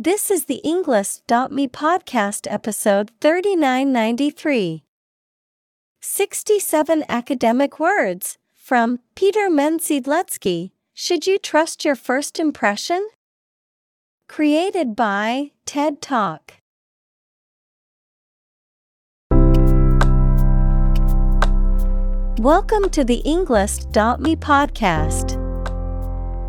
This is the Englist.me podcast episode 3993. 67 academic words from Peter Mende-Siedlecki. Should you trust your first impression? Created by TED Talk. Welcome to the Englist.me podcast.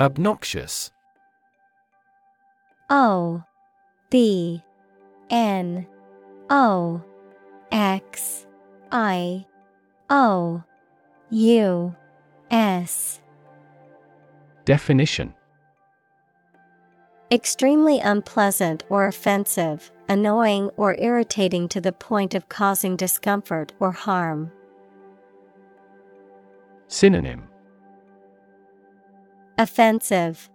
Obnoxious. O B N O X I O U S. Definition Extremely unpleasant or offensive, annoying or irritating to the point of causing discomfort or harm. Synonym Offensive,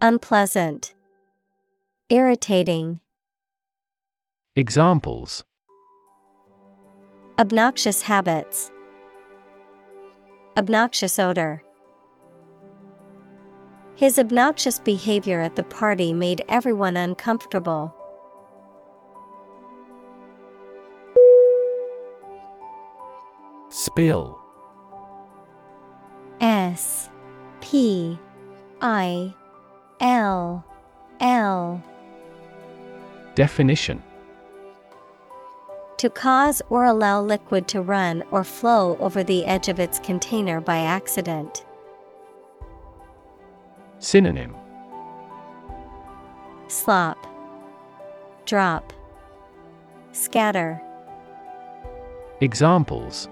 Unpleasant, Irritating. Examples Obnoxious habits, Obnoxious odor. His obnoxious behavior at the party made everyone uncomfortable. Spill S P I L L Definition To cause or allow liquid to run or flow over the edge of its container by accident. Synonym Slop, Drop, Scatter. Examples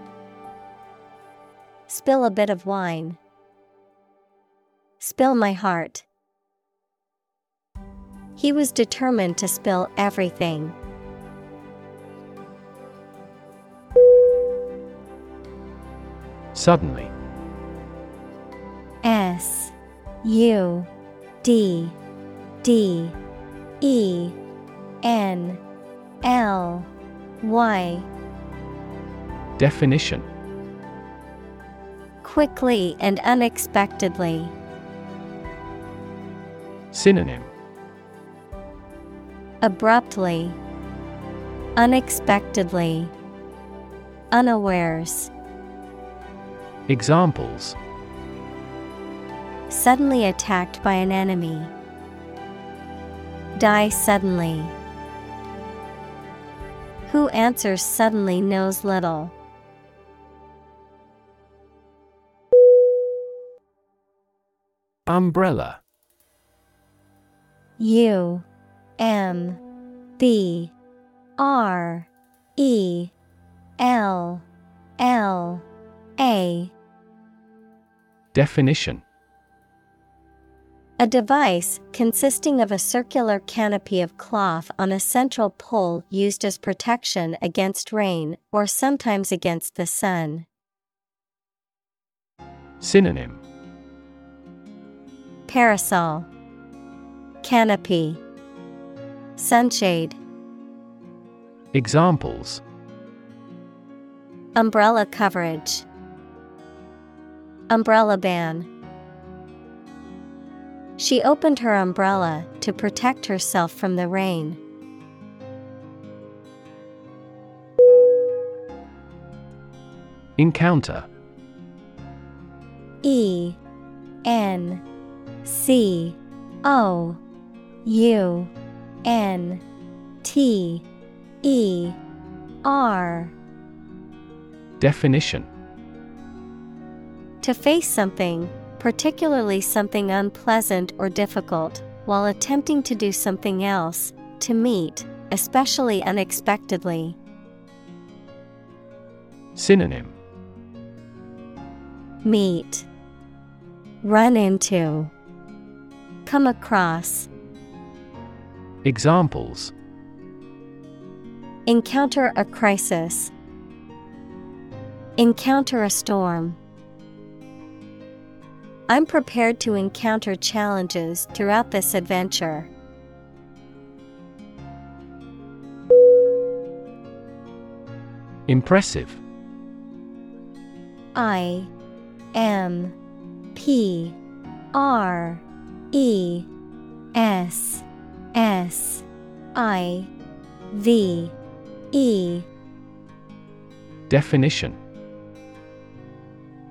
Spill a bit of wine. Spill my heart. He was determined to spill everything. Suddenly S U D D E N L Y Definition Quickly and unexpectedly. Synonym Abruptly, Unexpectedly, Unawares. Examples Suddenly attacked by an enemy. Die suddenly. Who answers suddenly knows little. Umbrella U M B R E L L A. Definition. A device consisting of a circular canopy of cloth on a central pole used as protection against rain or sometimes against the sun. Synonym. Parasol, Canopy, Sunshade, Examples. Umbrella coverage, Umbrella ban. She opened her umbrella to protect herself from the rain. Encounter. E N C O U N T E R. Definition. To face something, particularly something unpleasant or difficult, while attempting to do something else, to meet, especially unexpectedly. Synonym. Meet, Run into, Come across. Examples Encounter a crisis. Encounter a storm. I'm prepared to encounter challenges throughout this adventure. Impressive I M P R E S S I V E Definition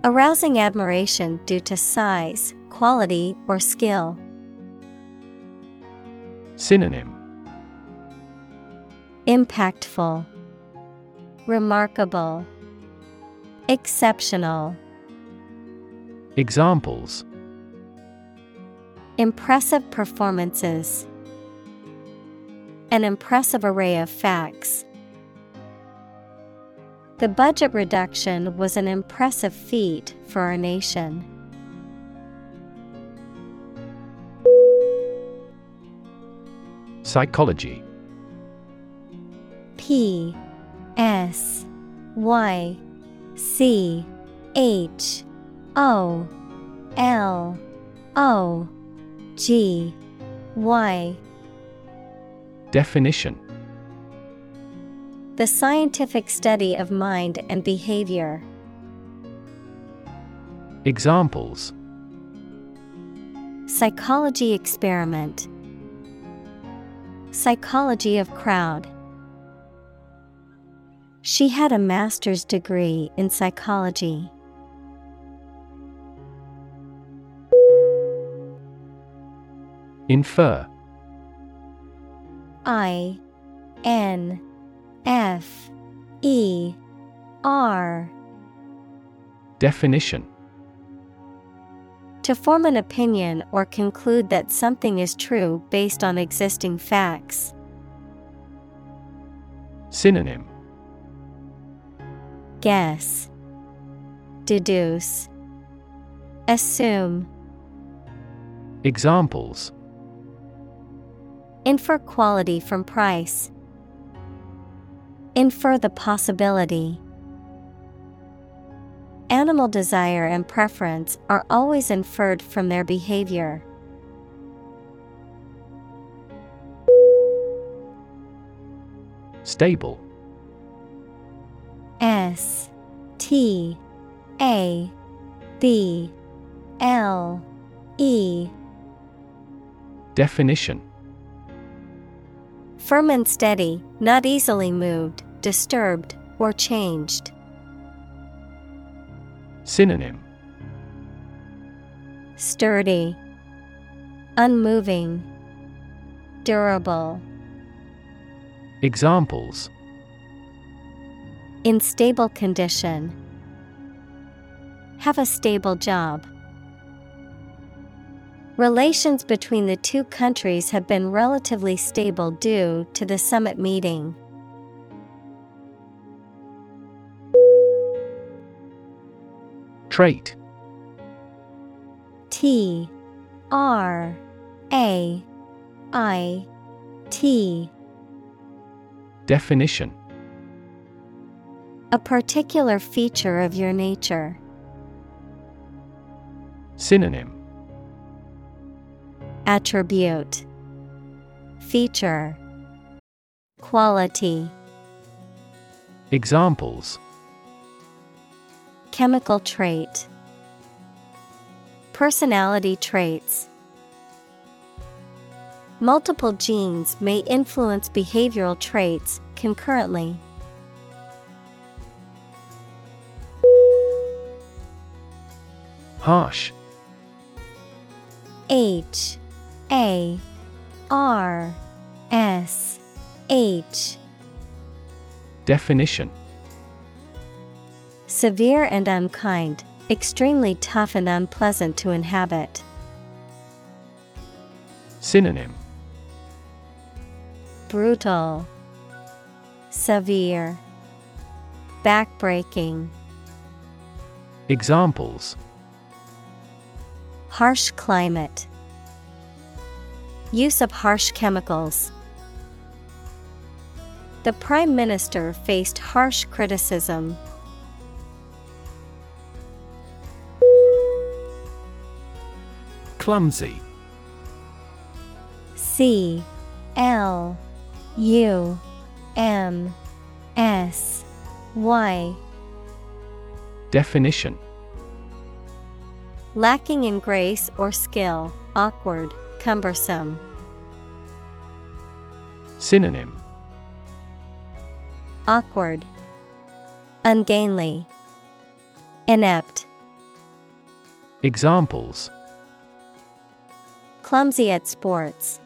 Arousing admiration due to size, quality, or skill. Synonym Impactful, Remarkable, Exceptional. Examples Impressive performances. An impressive array of facts. The budget reduction was an impressive feat for our nation. Psychology P S Y C H O L O G Y Definition The scientific study of mind and behavior. Examples Psychology experiment. Psychology of crowd. She had a master's degree in psychology. Infer I N F E R. Definition. To form an opinion or conclude that something is true based on existing facts. Synonym. Guess, Deduce, Assume. Examples Infer quality from price. Infer the possibility. Animal desire and preference are always inferred from their behavior. Stable S T A B L E Definition Firm and steady, not easily moved, disturbed, or changed. Synonym Sturdy, Unmoving, Durable. Examples In stable condition. Have a stable job. Relations between the two countries have been relatively stable due to the summit meeting. Trait. T. R. A. I. T. Definition. A particular feature of your nature. Synonym Attribute Feature Quality Examples. Chemical trait Personality traits. Multiple genes may influence behavioral traits concurrently. Harsh. H A R S H. Definition. Severe and unkind, extremely tough and unpleasant to inhabit. Synonym. Brutal, Severe, Backbreaking. Examples. Harsh climate, Use of harsh chemicals. The Prime Minister faced harsh criticism. Clumsy C L U M S Y Definition Lacking in grace or skill, awkward, cumbersome. Synonym Awkward, Ungainly, Inept, Examples Clumsy at sports.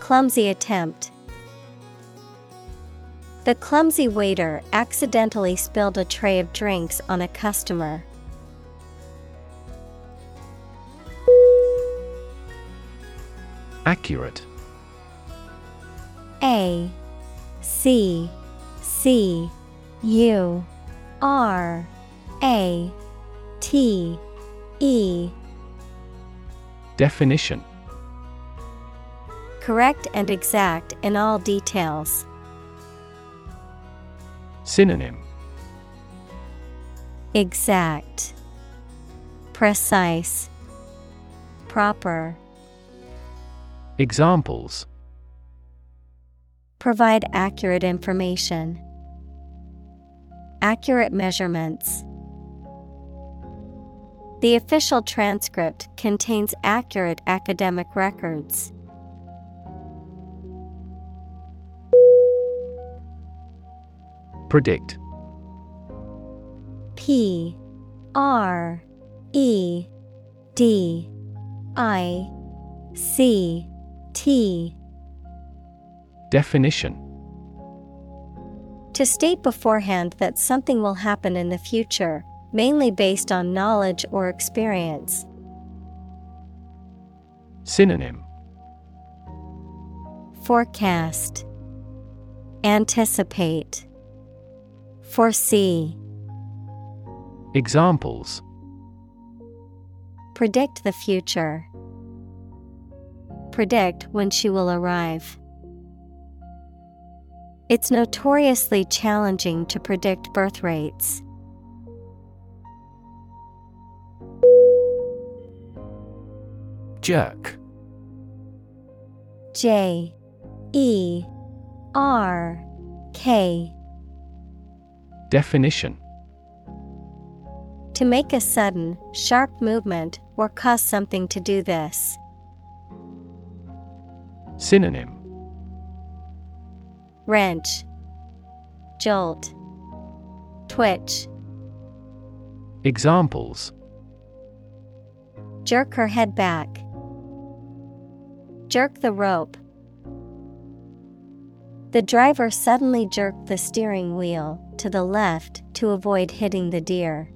Clumsy attempt. The clumsy waiter accidentally spilled a tray of drinks on a customer. Accurate. A C C U R A T E. Definition. Correct and exact in all details. Synonym. Exact, Precise, Proper. Examples Provide accurate information. Accurate measurements. The official transcript contains accurate academic records. Predict P R E D I C T. Definition. To state beforehand that something will happen in the future, mainly based on knowledge or experience. Synonym. Forecast. Anticipate. Foresee. Examples. Predict the future. Predict when she will arrive. It's notoriously challenging to predict birth rates. Jerk J E R K Definition To make a sudden, sharp movement or cause something to do this. Synonym Wrench, Jolt, Twitch. Examples Jerk her head back. Jerk the rope. The driver suddenly jerked the steering wheel to the left to avoid hitting the deer.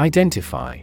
Identify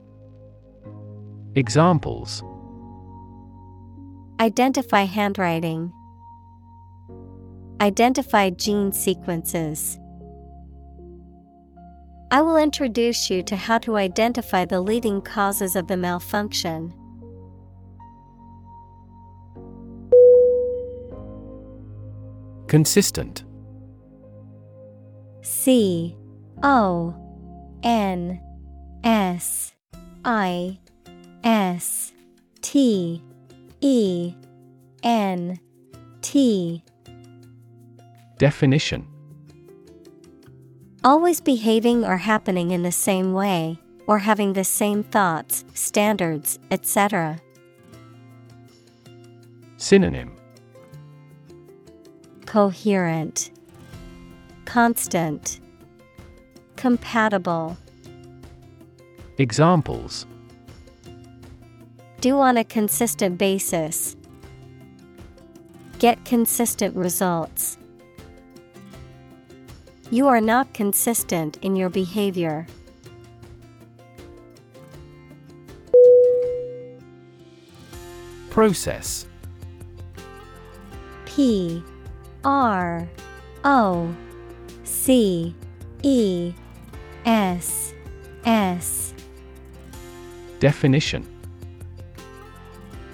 Examples Identify handwriting. Identify gene sequences. I will introduce you to how to identify the leading causes of the malfunction. Consistent C O N S I S T E N T. Definition. Always behaving or happening in the same way, or having the same thoughts, standards, etc. Synonym. Coherent, Constant, Compatible. Examples Do on a consistent basis. Get consistent results. You are not consistent in your behavior. Process P R O C E S S Definition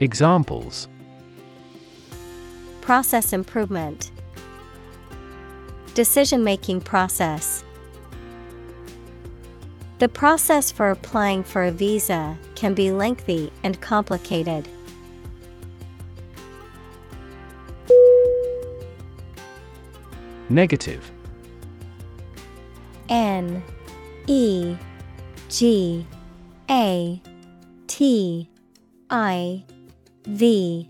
Examples. Process improvement. Decision making process. The process for applying for a visa can be lengthy and complicated. Negative. N E G A T I V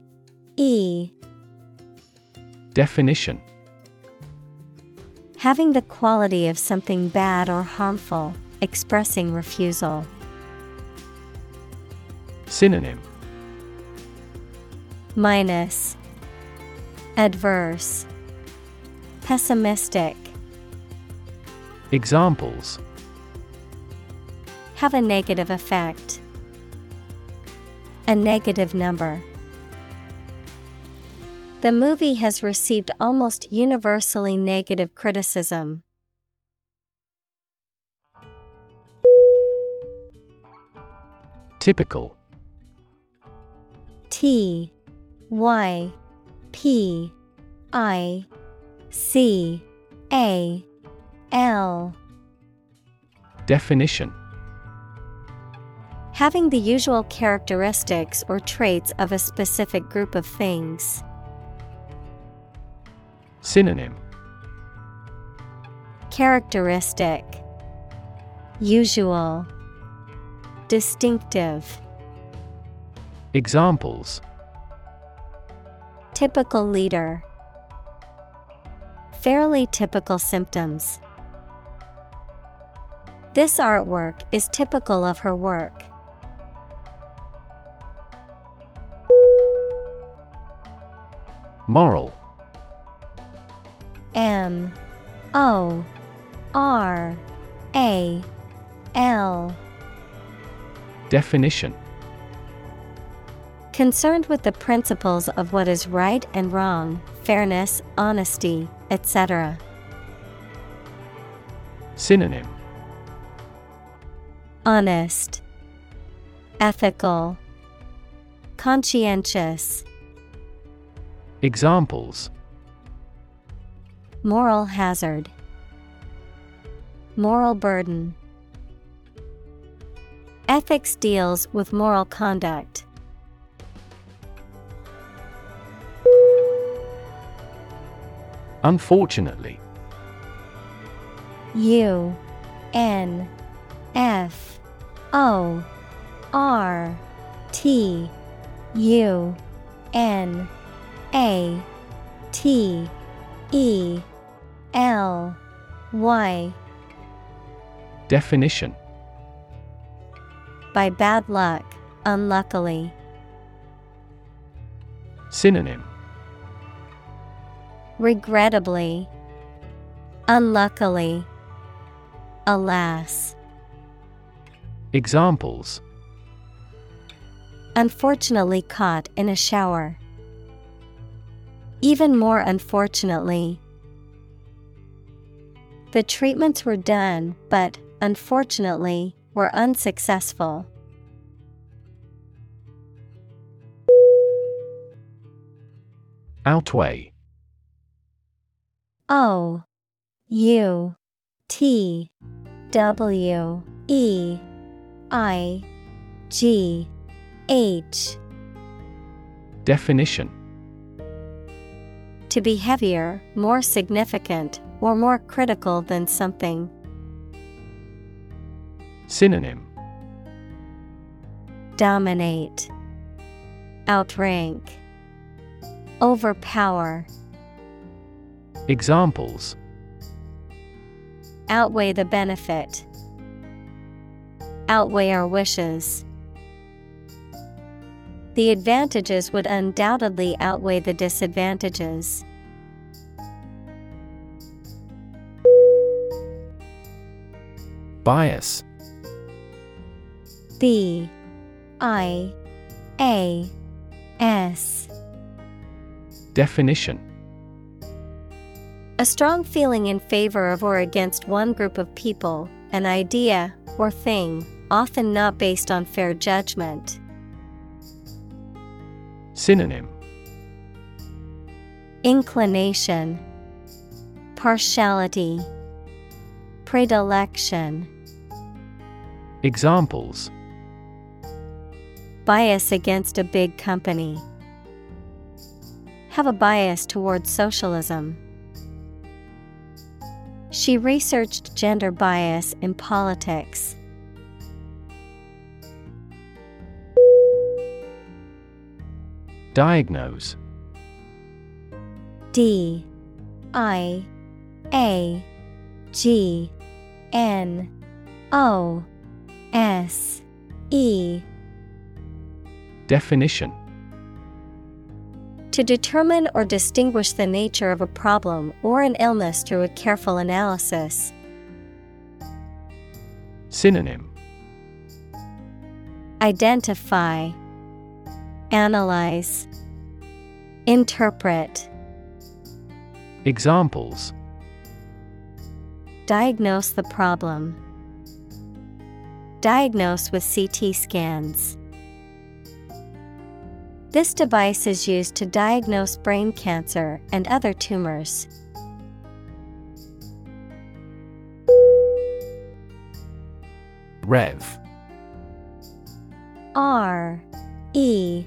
E. Definition. Having the quality of something bad or harmful, expressing refusal. Synonym. Minus. Adverse. Pessimistic. Examples. Have a negative effect. A negative number. The movie has received almost universally negative criticism. Typical T Y P I C A L Definition Having the usual characteristics or traits of a specific group of things. Synonym Characteristic Usual Distinctive Examples Typical leader Fairly typical symptoms. This artwork is typical of her work. Moral. M O R A L. Definition. Concerned with the principles of what is right and wrong, fairness, honesty, etc. Synonym. Honest, Ethical, Conscientious, Examples Moral hazard, Moral burden. Ethics deals with moral conduct. Unfortunately U N F O R T U N A T E L Y Definition By bad luck, unluckily. Synonym Regrettably, Unluckily, Alas. Examples Unfortunately caught in a shower. Even more unfortunately, the treatments were done, but unfortunately, were unsuccessful. Outweigh. O U T W E I G H. Definition To be heavier, more significant, or more critical than something. Synonym Dominate, Outrank, Overpower. Examples Outweigh the benefit. Outweigh our wishes. The advantages would undoubtedly outweigh the disadvantages. Bias. B. I. A. S. Definition. A strong feeling in favor of or against one group of people, an idea, or thing, often not based on fair judgment. Synonym Inclination, Partiality, Predilection. Examples Bias against a big company. Have a bias towards socialism. She researched gender bias in politics. Diagnose? D I A G N O S E. Definition. To determine or distinguish the nature of a problem or an illness through a careful analysis. Synonym. Identify, Analyze, Interpret. Examples Diagnose the problem. Diagnose with CT scans. This device is used to diagnose brain cancer and other tumors. Rev R E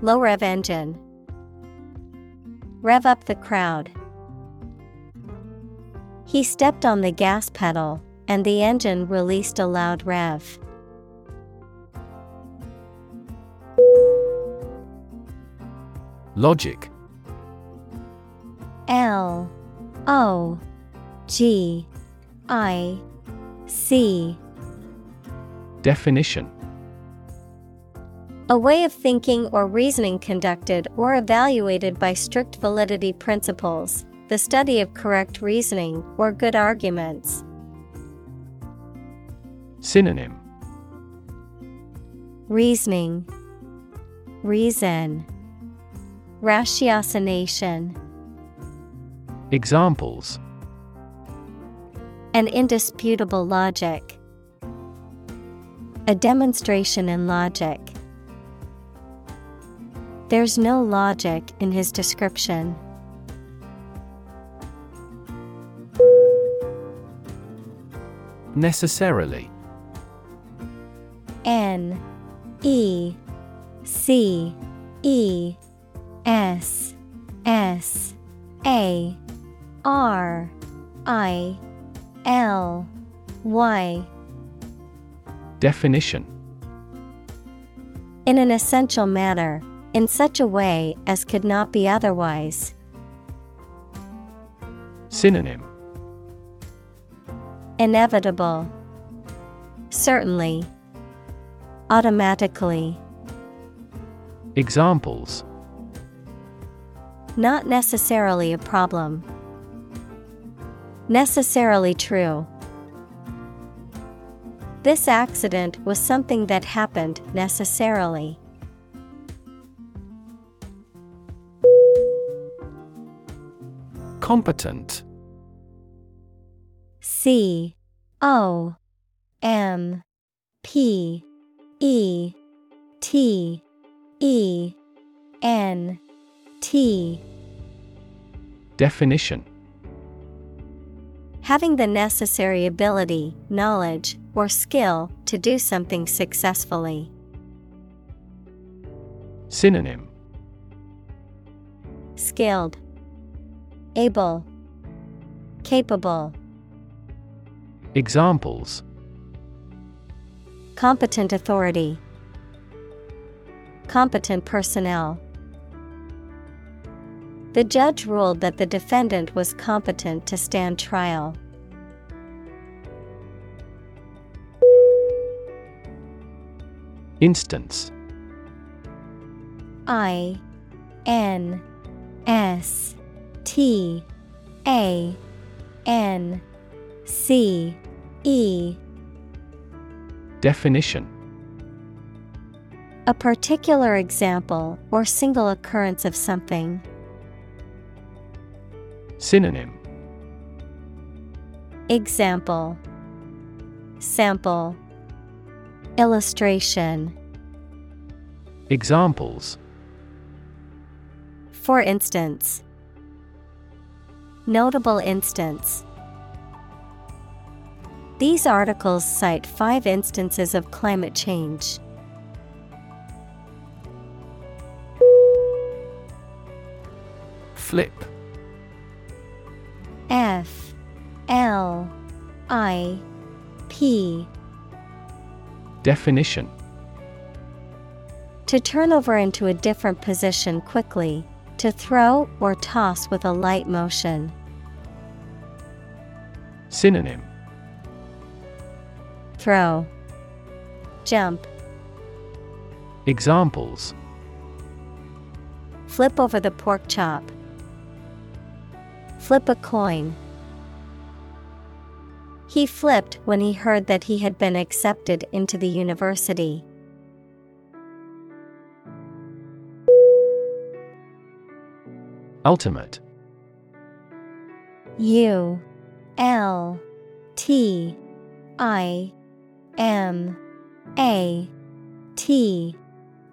Low rev engine Rev up the crowd. He stepped on the gas pedal, and the engine released a loud rev. Logic L O G I C Definition A way of thinking or reasoning conducted or evaluated by strict validity principles, the study of correct reasoning or good arguments. Synonym Reasoning Reason Ratiocination Examples An indisputable logic. A demonstration in logic. There's no logic in his description. Necessarily. N E C E S S A R I L Y. Definition. In an essential manner, in such a way as could not be otherwise. Synonym Inevitable. Certainly. Automatically. Examples Not necessarily a problem. Necessarily true. This accident was something that happened necessarily. Competent. C O M P E T E N T. Definition. Having the necessary ability, knowledge, or skill to do something successfully. Synonym. Skilled, Able, Capable. Examples Competent authority, Competent personnel. The judge ruled that the defendant was competent to stand trial. Instance I N S T A N C E. Definition. A particular example or single occurrence of something. Synonym. Example. Sample. Illustration. Examples. For instance, Notable instance. These articles cite five instances of climate change. Flip F L I P Definition To turn over into a different position quickly, to throw or toss with a light motion. Synonym Throw, Jump, Examples flip over the pork chop. Flip a coin. He flipped when he heard that he had been accepted into the university. Ultimate U L T I M A T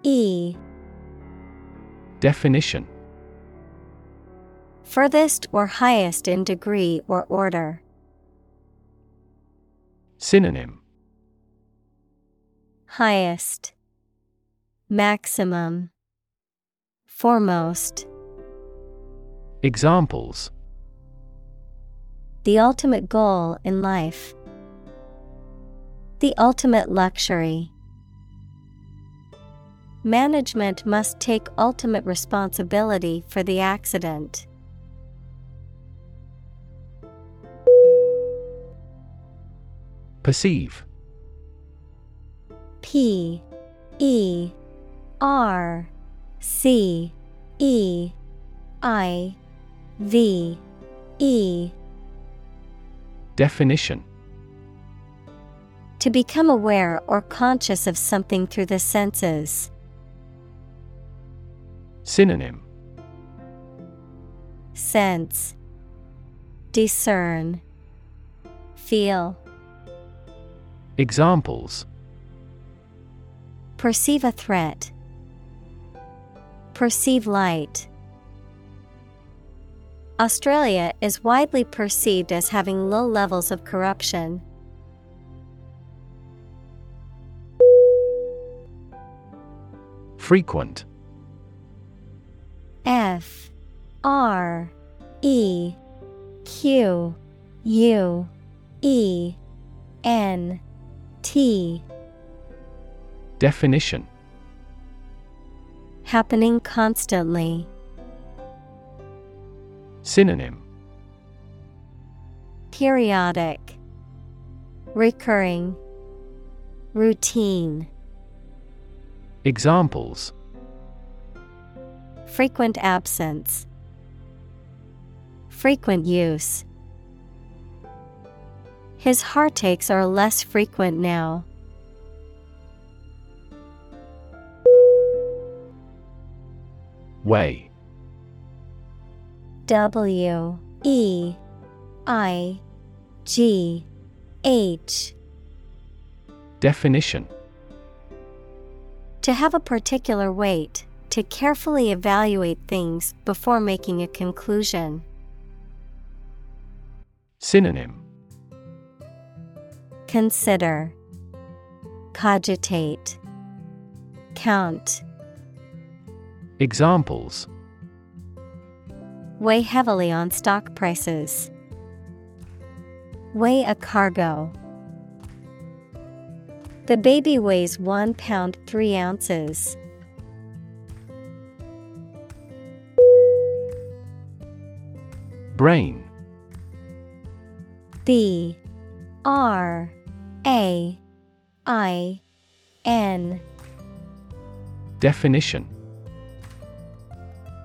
E. Definition. Furthest or highest in degree or order. Synonym. Highest, Maximum, Foremost. Examples The ultimate goal in life. The ultimate luxury. Management must take ultimate responsibility for the accident. Perceive P E R C E I V E Definition To become aware or conscious of something through the senses. Synonym Sense Discern Feel Examples Perceive a threat. Perceive light. Australia is widely perceived as having low levels of corruption. Frequent. F. R. E. Q. U. E. N. T. Definition. Happening constantly. Synonym Periodic. Recurring. Routine. Examples Frequent absence. Frequent use. His heartaches are less frequent now. Weigh W E I G H. Definition. To have a particular weight, to carefully evaluate things before making a conclusion. Synonym. Consider, Cogitate, Count. Examples Weigh heavily on stock prices. Weigh a cargo. The baby weighs one pound three ounces. Brain B R A I N. Definition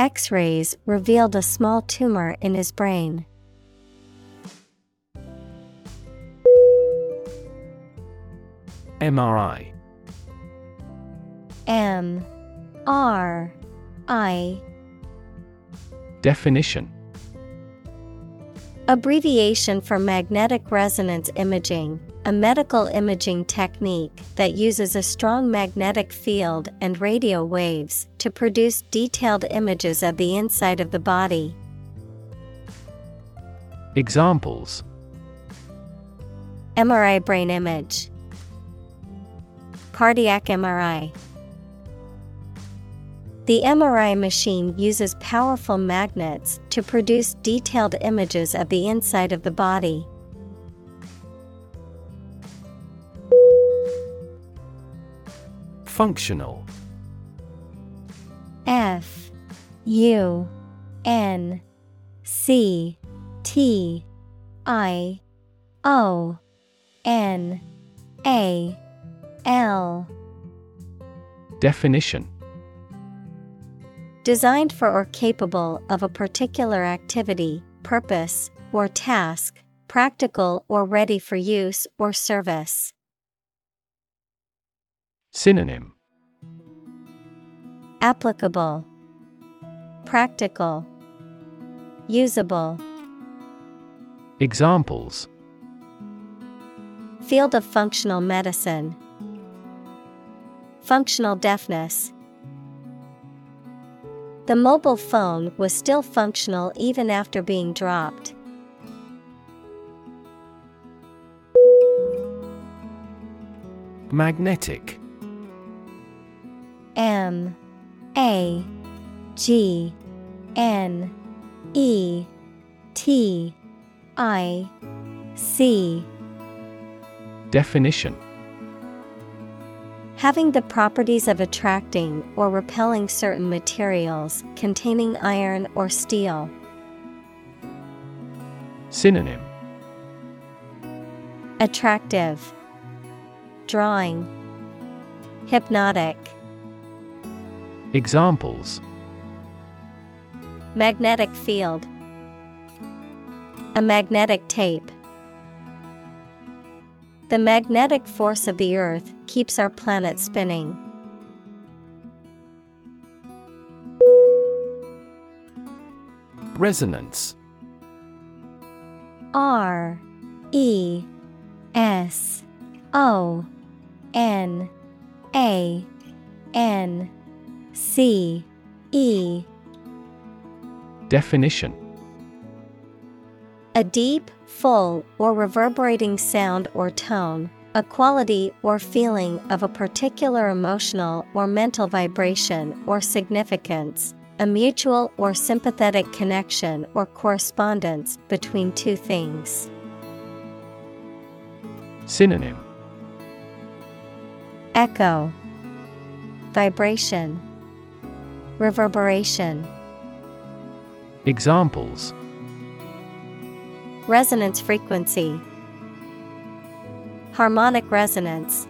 X rays revealed a small tumor in his brain. MRI M R I. Definition. Abbreviation for magnetic resonance imaging, a medical imaging technique that uses a strong magnetic field and radio waves to produce detailed images of the inside of the body. Examples MRI brain image, Cardiac MRI. The MRI machine uses powerful magnets to produce detailed images of the inside of the body. Functional. F U N C T I O N A L. Definition. Designed for or capable of a particular activity, purpose, or task, practical or ready for use or service. Synonym Applicable, Practical, Usable. Examples Field of functional medicine, Functional deafness. The mobile phone was still functional even after being dropped. Magnetic M A G N E T I C. Definition. Having the properties of attracting or repelling certain materials containing iron or steel. Synonym. Attractive, Drawing, Hypnotic. Examples Magnetic field. A magnetic tape. The magnetic force of the Earth keeps our planet spinning. Resonance R E S O N A N C E. Definition. A deep, full, or reverberating sound or tone, a quality or feeling of a particular emotional or mental vibration or significance, a mutual or sympathetic connection or correspondence between two things. Synonym. Echo. Vibration Reverberation. Examples. Resonance frequency. Harmonic resonance.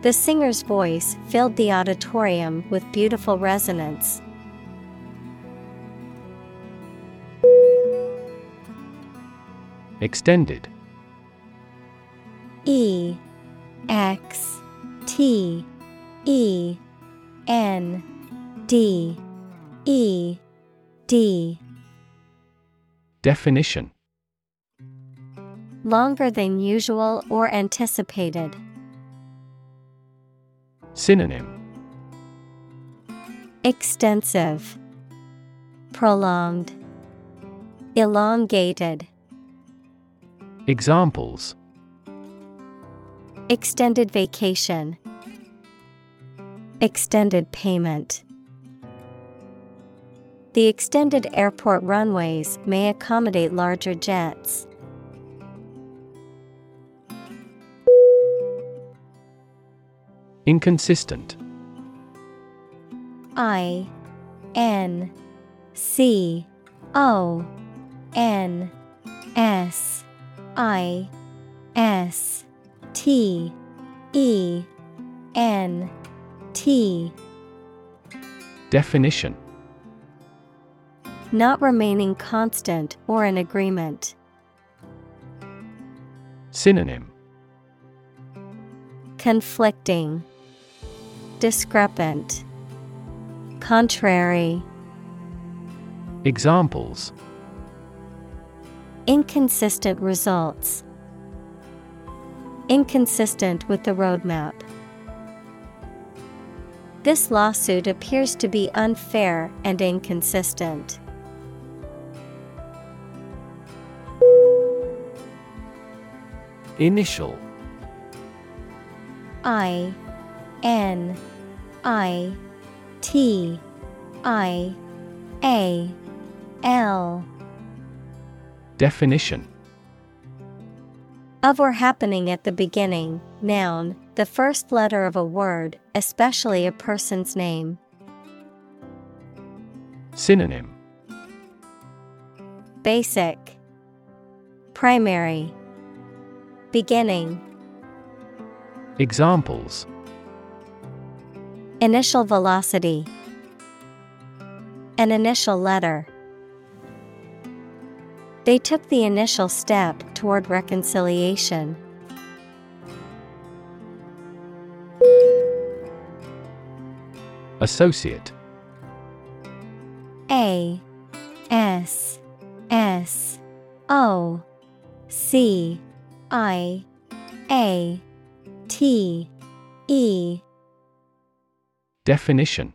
The singer's voice filled the auditorium with beautiful resonance. Extended. E X T E N D E D. Definition. Longer than usual or anticipated. Synonym. Extensive, Prolonged, Elongated. Examples. Extended vacation, Extended payment. The extended airport runways may accommodate larger jets. Inconsistent I N C O N S I S T E N T. Definition. Not remaining constant or in agreement. Synonym. Conflicting, Discrepant, Contrary, Examples. Inconsistent results. Inconsistent with the roadmap. This lawsuit appears to be unfair and inconsistent. Initial. I N I T I A L. Definition of or happening at the beginning, noun, the first letter of a word, especially a person's name. Synonym. Basic, Primary, Beginning, Examples. Initial velocity, An initial letter. They took the initial step toward reconciliation. Associate. A S S O C I A T E. Definition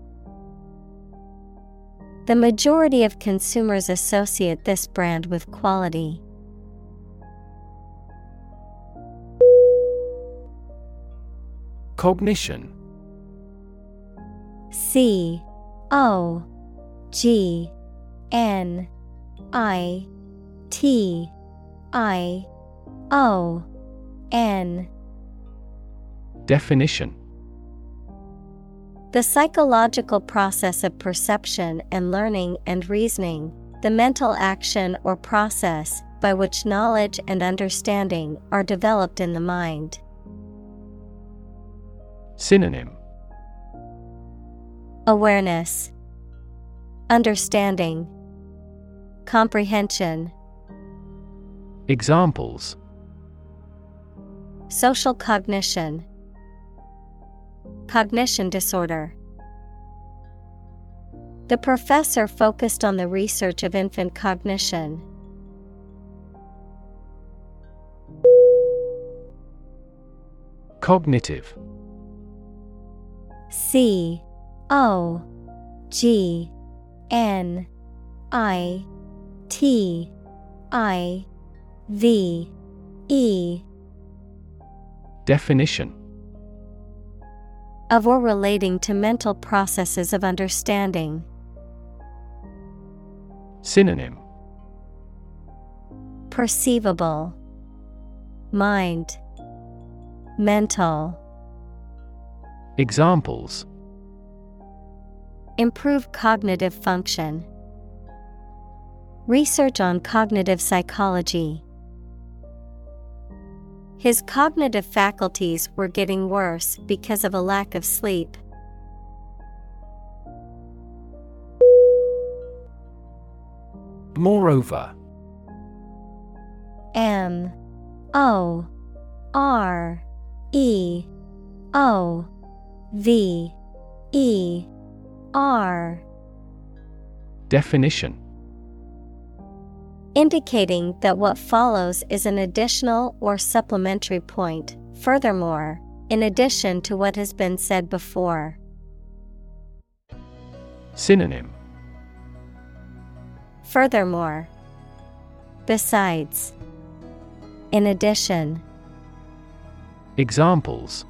The majority of consumers associate this brand with quality. Cognition. C O G N I T I O N. Definition The psychological process of perception and learning and reasoning, the mental action or process by which knowledge and understanding are developed in the mind. Synonym. Awareness, Understanding, Comprehension, Examples. Social cognition, Cognition disorder. The professor focused on the research of infant cognition. Cognitive C O G N I T I V E Definition of or relating to mental processes of understanding. Synonym Perceivable Mind Mental Examples Improve cognitive function. Research on cognitive psychology. His cognitive faculties were getting worse because of a lack of sleep. Moreover M O R E O V E R Definition Indicating that what follows is an additional or supplementary point, furthermore, in addition to what has been said before. Synonym Furthermore, besides, in addition, Examples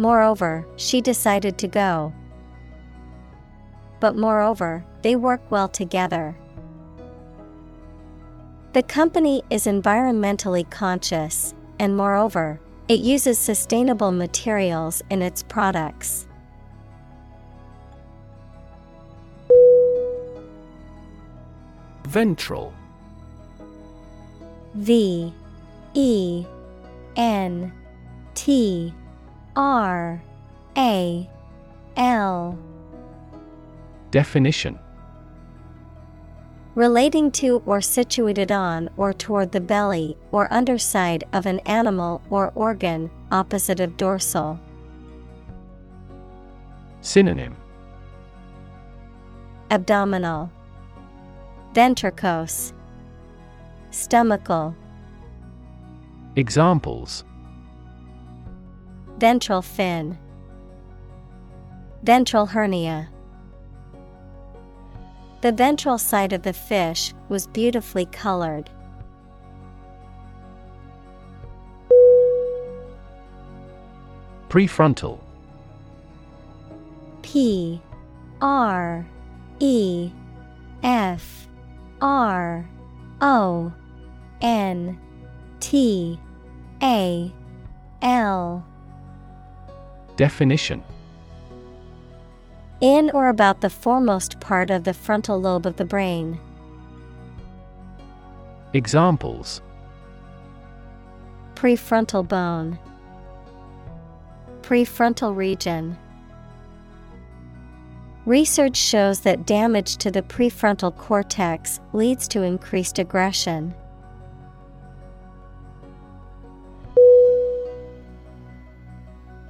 moreover, she decided to go. But moreover, they work well together. The company is environmentally conscious, and moreover, it uses sustainable materials in its products. Ventral. V E N T R A L. Definition Relating to or situated on or toward the belly or underside of an animal or organ, opposite of dorsal. Synonym. Abdominal, Ventricose, Stomachal, Examples. Ventral fin, Ventral hernia. The ventral side of the fish was beautifully colored. Prefrontal. P R E F R O N T A L. Definition In or about the foremost part of the frontal lobe of the brain. Examples Prefrontal bone, Prefrontal region. Research shows that damage to the prefrontal cortex leads to increased aggression.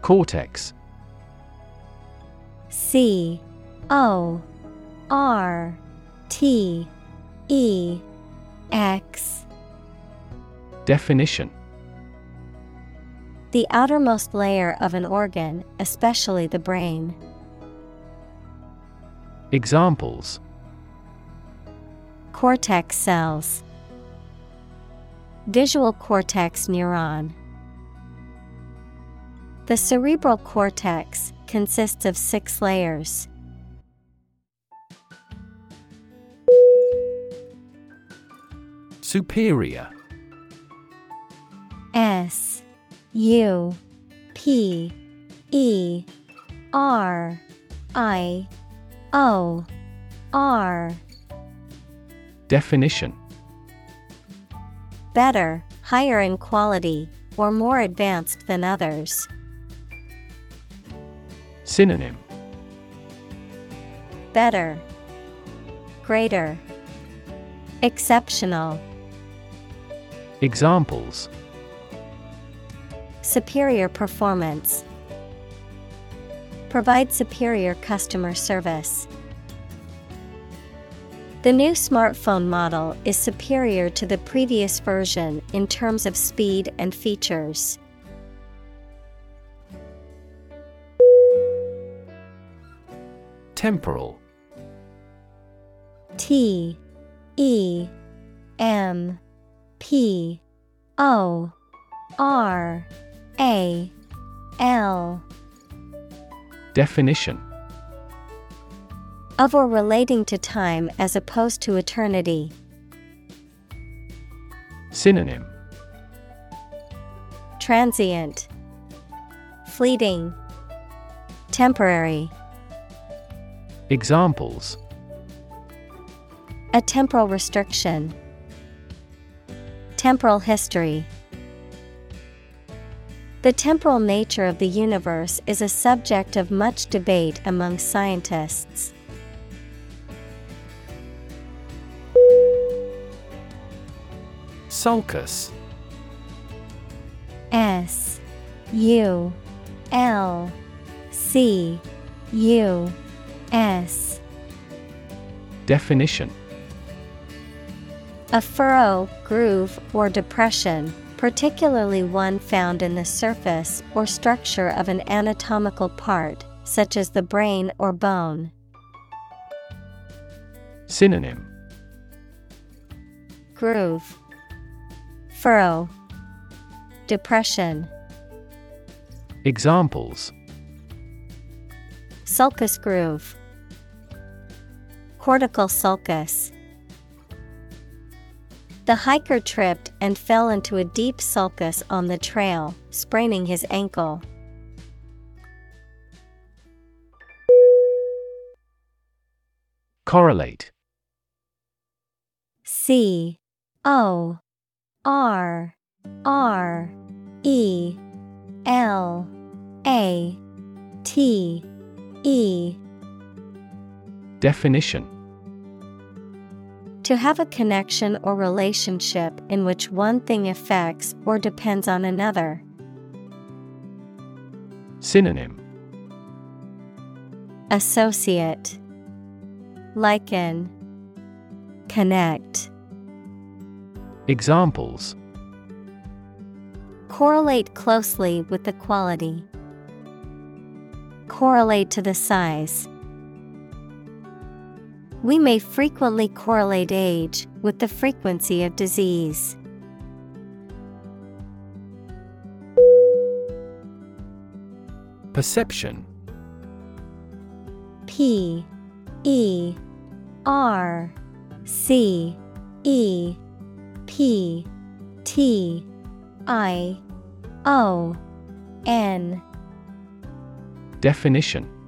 Cortex C O R T E X Definition The outermost layer of an organ, especially the brain. Examples Cortex cells, Visual cortex neuron. The cerebral cortex consists of six layers. Superior S U P E R I O R Definition Better, higher in quality, or more advanced than others. Synonym better, greater, exceptional. Examples Superior performance. Provide superior customer service. The new smartphone model is superior to the previous version in terms of speed and features. Temporal. T E M P O R A L. Definition. Of or relating to time as opposed to eternity. Synonym. Transient, Fleeting, Temporary. Examples A temporal restriction, Temporal history. The temporal nature of the universe is a subject of much debate among scientists. Sulcus S U L C U S. Definition. A furrow, groove, or depression, particularly one found in the surface or structure of an anatomical part, such as the brain or bone. Synonym. Groove, Furrow, Depression. Examples. Sulcus groove, Cortical sulcus. The hiker tripped and fell into a deep sulcus on the trail, spraining his ankle. Correlate. C. O. R. R. E. L. A. T. E Definition To have a connection or relationship in which one thing affects or depends on another. Synonym Associate Liken Connect Examples Correlate closely with the quality. Correlate to the size. We may frequently correlate age with the frequency of disease. Perception. P E R C E P T I O N. Definition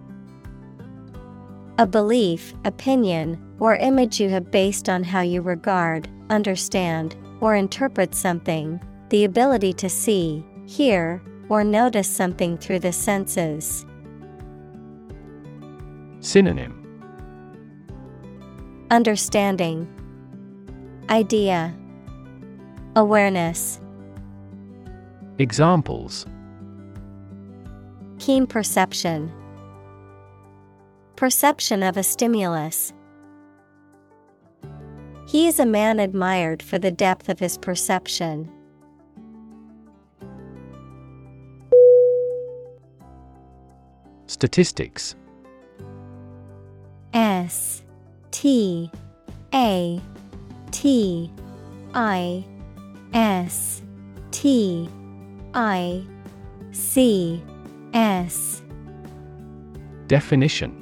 A belief, opinion, or image you have based on how you regard, understand, or interpret something, the ability to see, hear, or notice something through the senses. Synonym. Understanding, Idea, Awareness, Examples. Keen perception, Perception of a stimulus. He is a man admired for the depth of his perception. Statistics S T A T I S T I C S Definition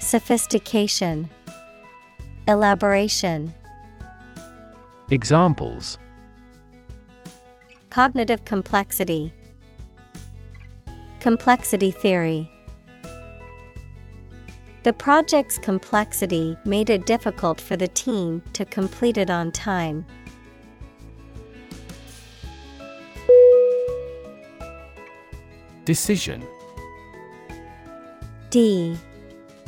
Sophistication, Elaboration. Examples Cognitive complexity, Complexity theory. The project's complexity made it difficult for the team to complete it on time. Decision D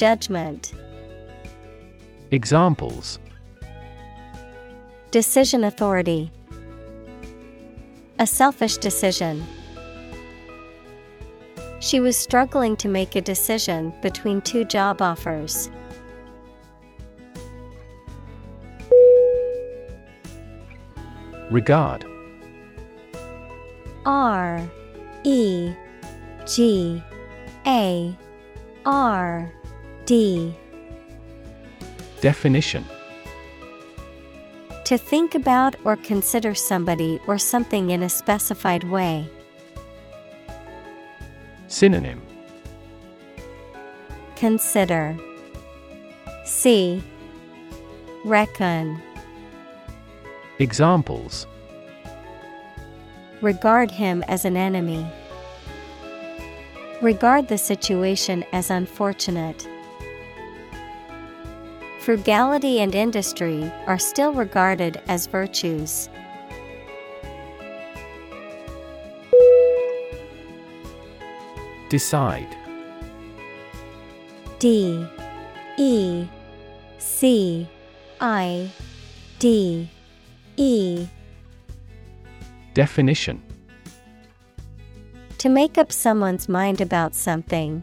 Judgment. Examples. Decision authority. A selfish decision. She was struggling to make a decision between two job offers. Regard. R E G A R D. Definition. To think about or consider somebody or something in a specified way. Synonym. Consider. See Reckon. Examples. Regard him as an enemy. Regard the situation as unfortunate. Frugality and industry are still regarded as virtues. Decide. D. E. C. I. D. E. Definition. To make up someone's mind about something,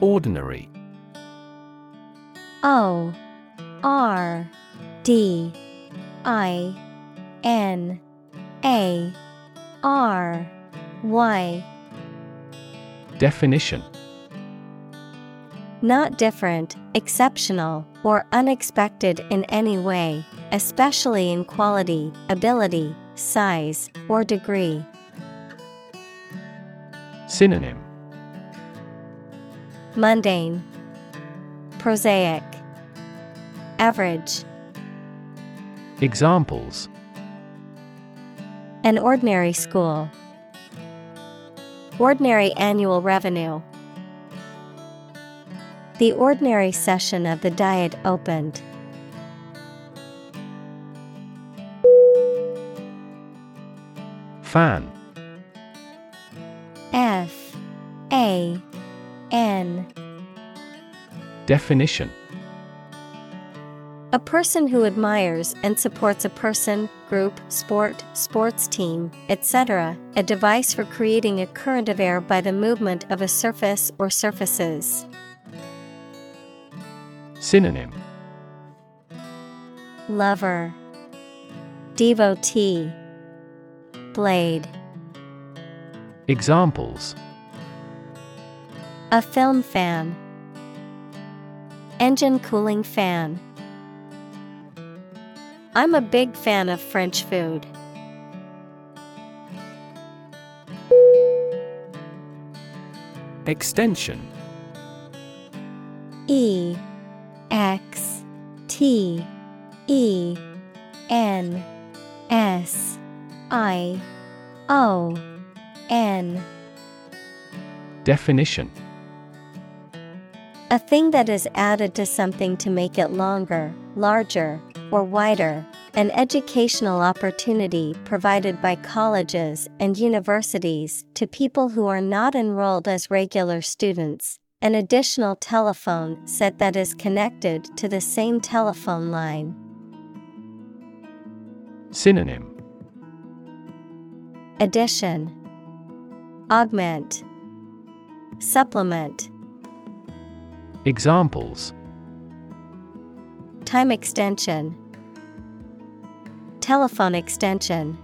Ordinary. O R D I N A R Y. Definition. Not different, exceptional, or unexpected in any way, especially in quality, ability, size, or degree. Synonym Mundane, Prosaic, Average. Examples An ordinary school. Ordinary annual revenue. The ordinary session of the Diet opened. Fan Definition A person who admires and supports a person, group, sport, sports team, etc., a device for creating a current of air by the movement of a surface or surfaces. Synonym Lover, Devotee, Blade. Examples A film fan, engine cooling fan. I'm a big fan of French food. Extension E X T E N S I O N Definition A thing that is added to something to make it longer, larger, or wider. An educational opportunity provided by colleges and universities to people who are not enrolled as regular students. An additional telephone set that is connected to the same telephone line. Synonym Addition Augment Supplement Examples. Time extension. Telephone extension.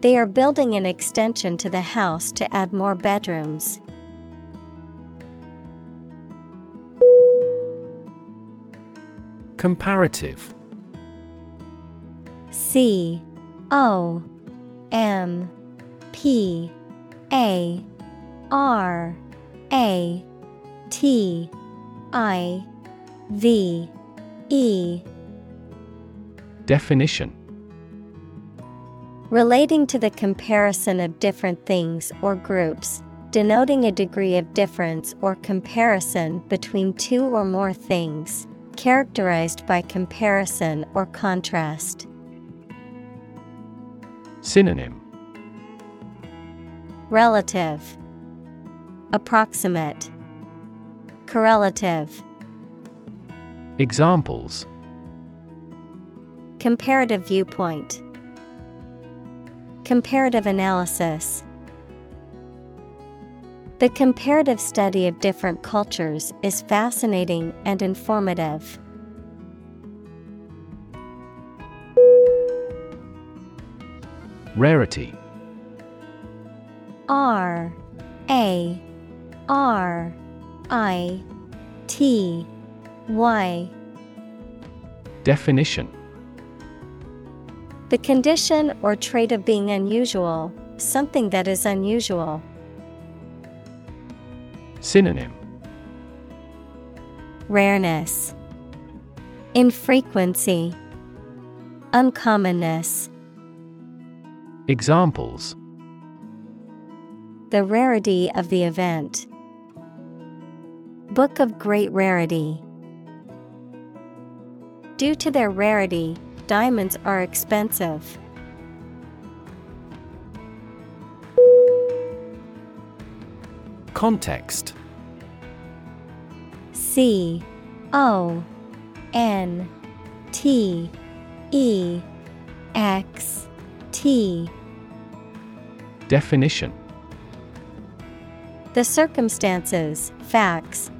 They are building an extension to the house to add more bedrooms. Comparative. C O M P A R A T I V E. Definition. Relating to the comparison of different things or groups, denoting a degree of difference or comparison between two or more things, characterized by comparison or contrast. Synonym. Relative, Approximate, Correlative. Examples Comparative viewpoint. Comparative analysis. The comparative study of different cultures is fascinating and informative. Rarity R A R I T Y Definition The condition or trait of being unusual, something that is unusual. Synonym Rareness, Infrequency, Uncommonness. Examples The rarity of the event. Book of great rarity. Due to their rarity, diamonds are expensive. Context C O N T E X T Definition The circumstances, facts,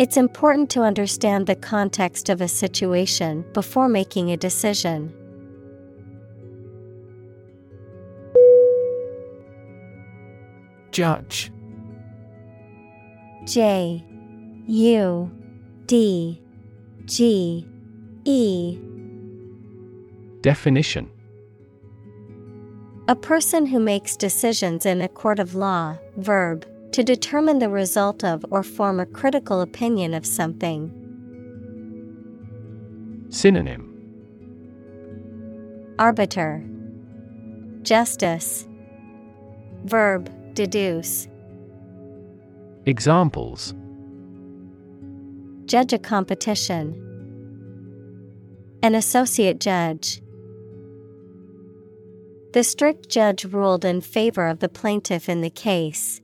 It's important to understand the context of a situation before making a decision. Judge. J U D G E. Definition. A person who makes decisions in a court of law, verb, to determine the result of or form a critical opinion of something. Synonym. Arbiter. Justice. Verb deduce. Examples. Judge a competition. An associate judge. The strict judge ruled in favor of the plaintiff in the case.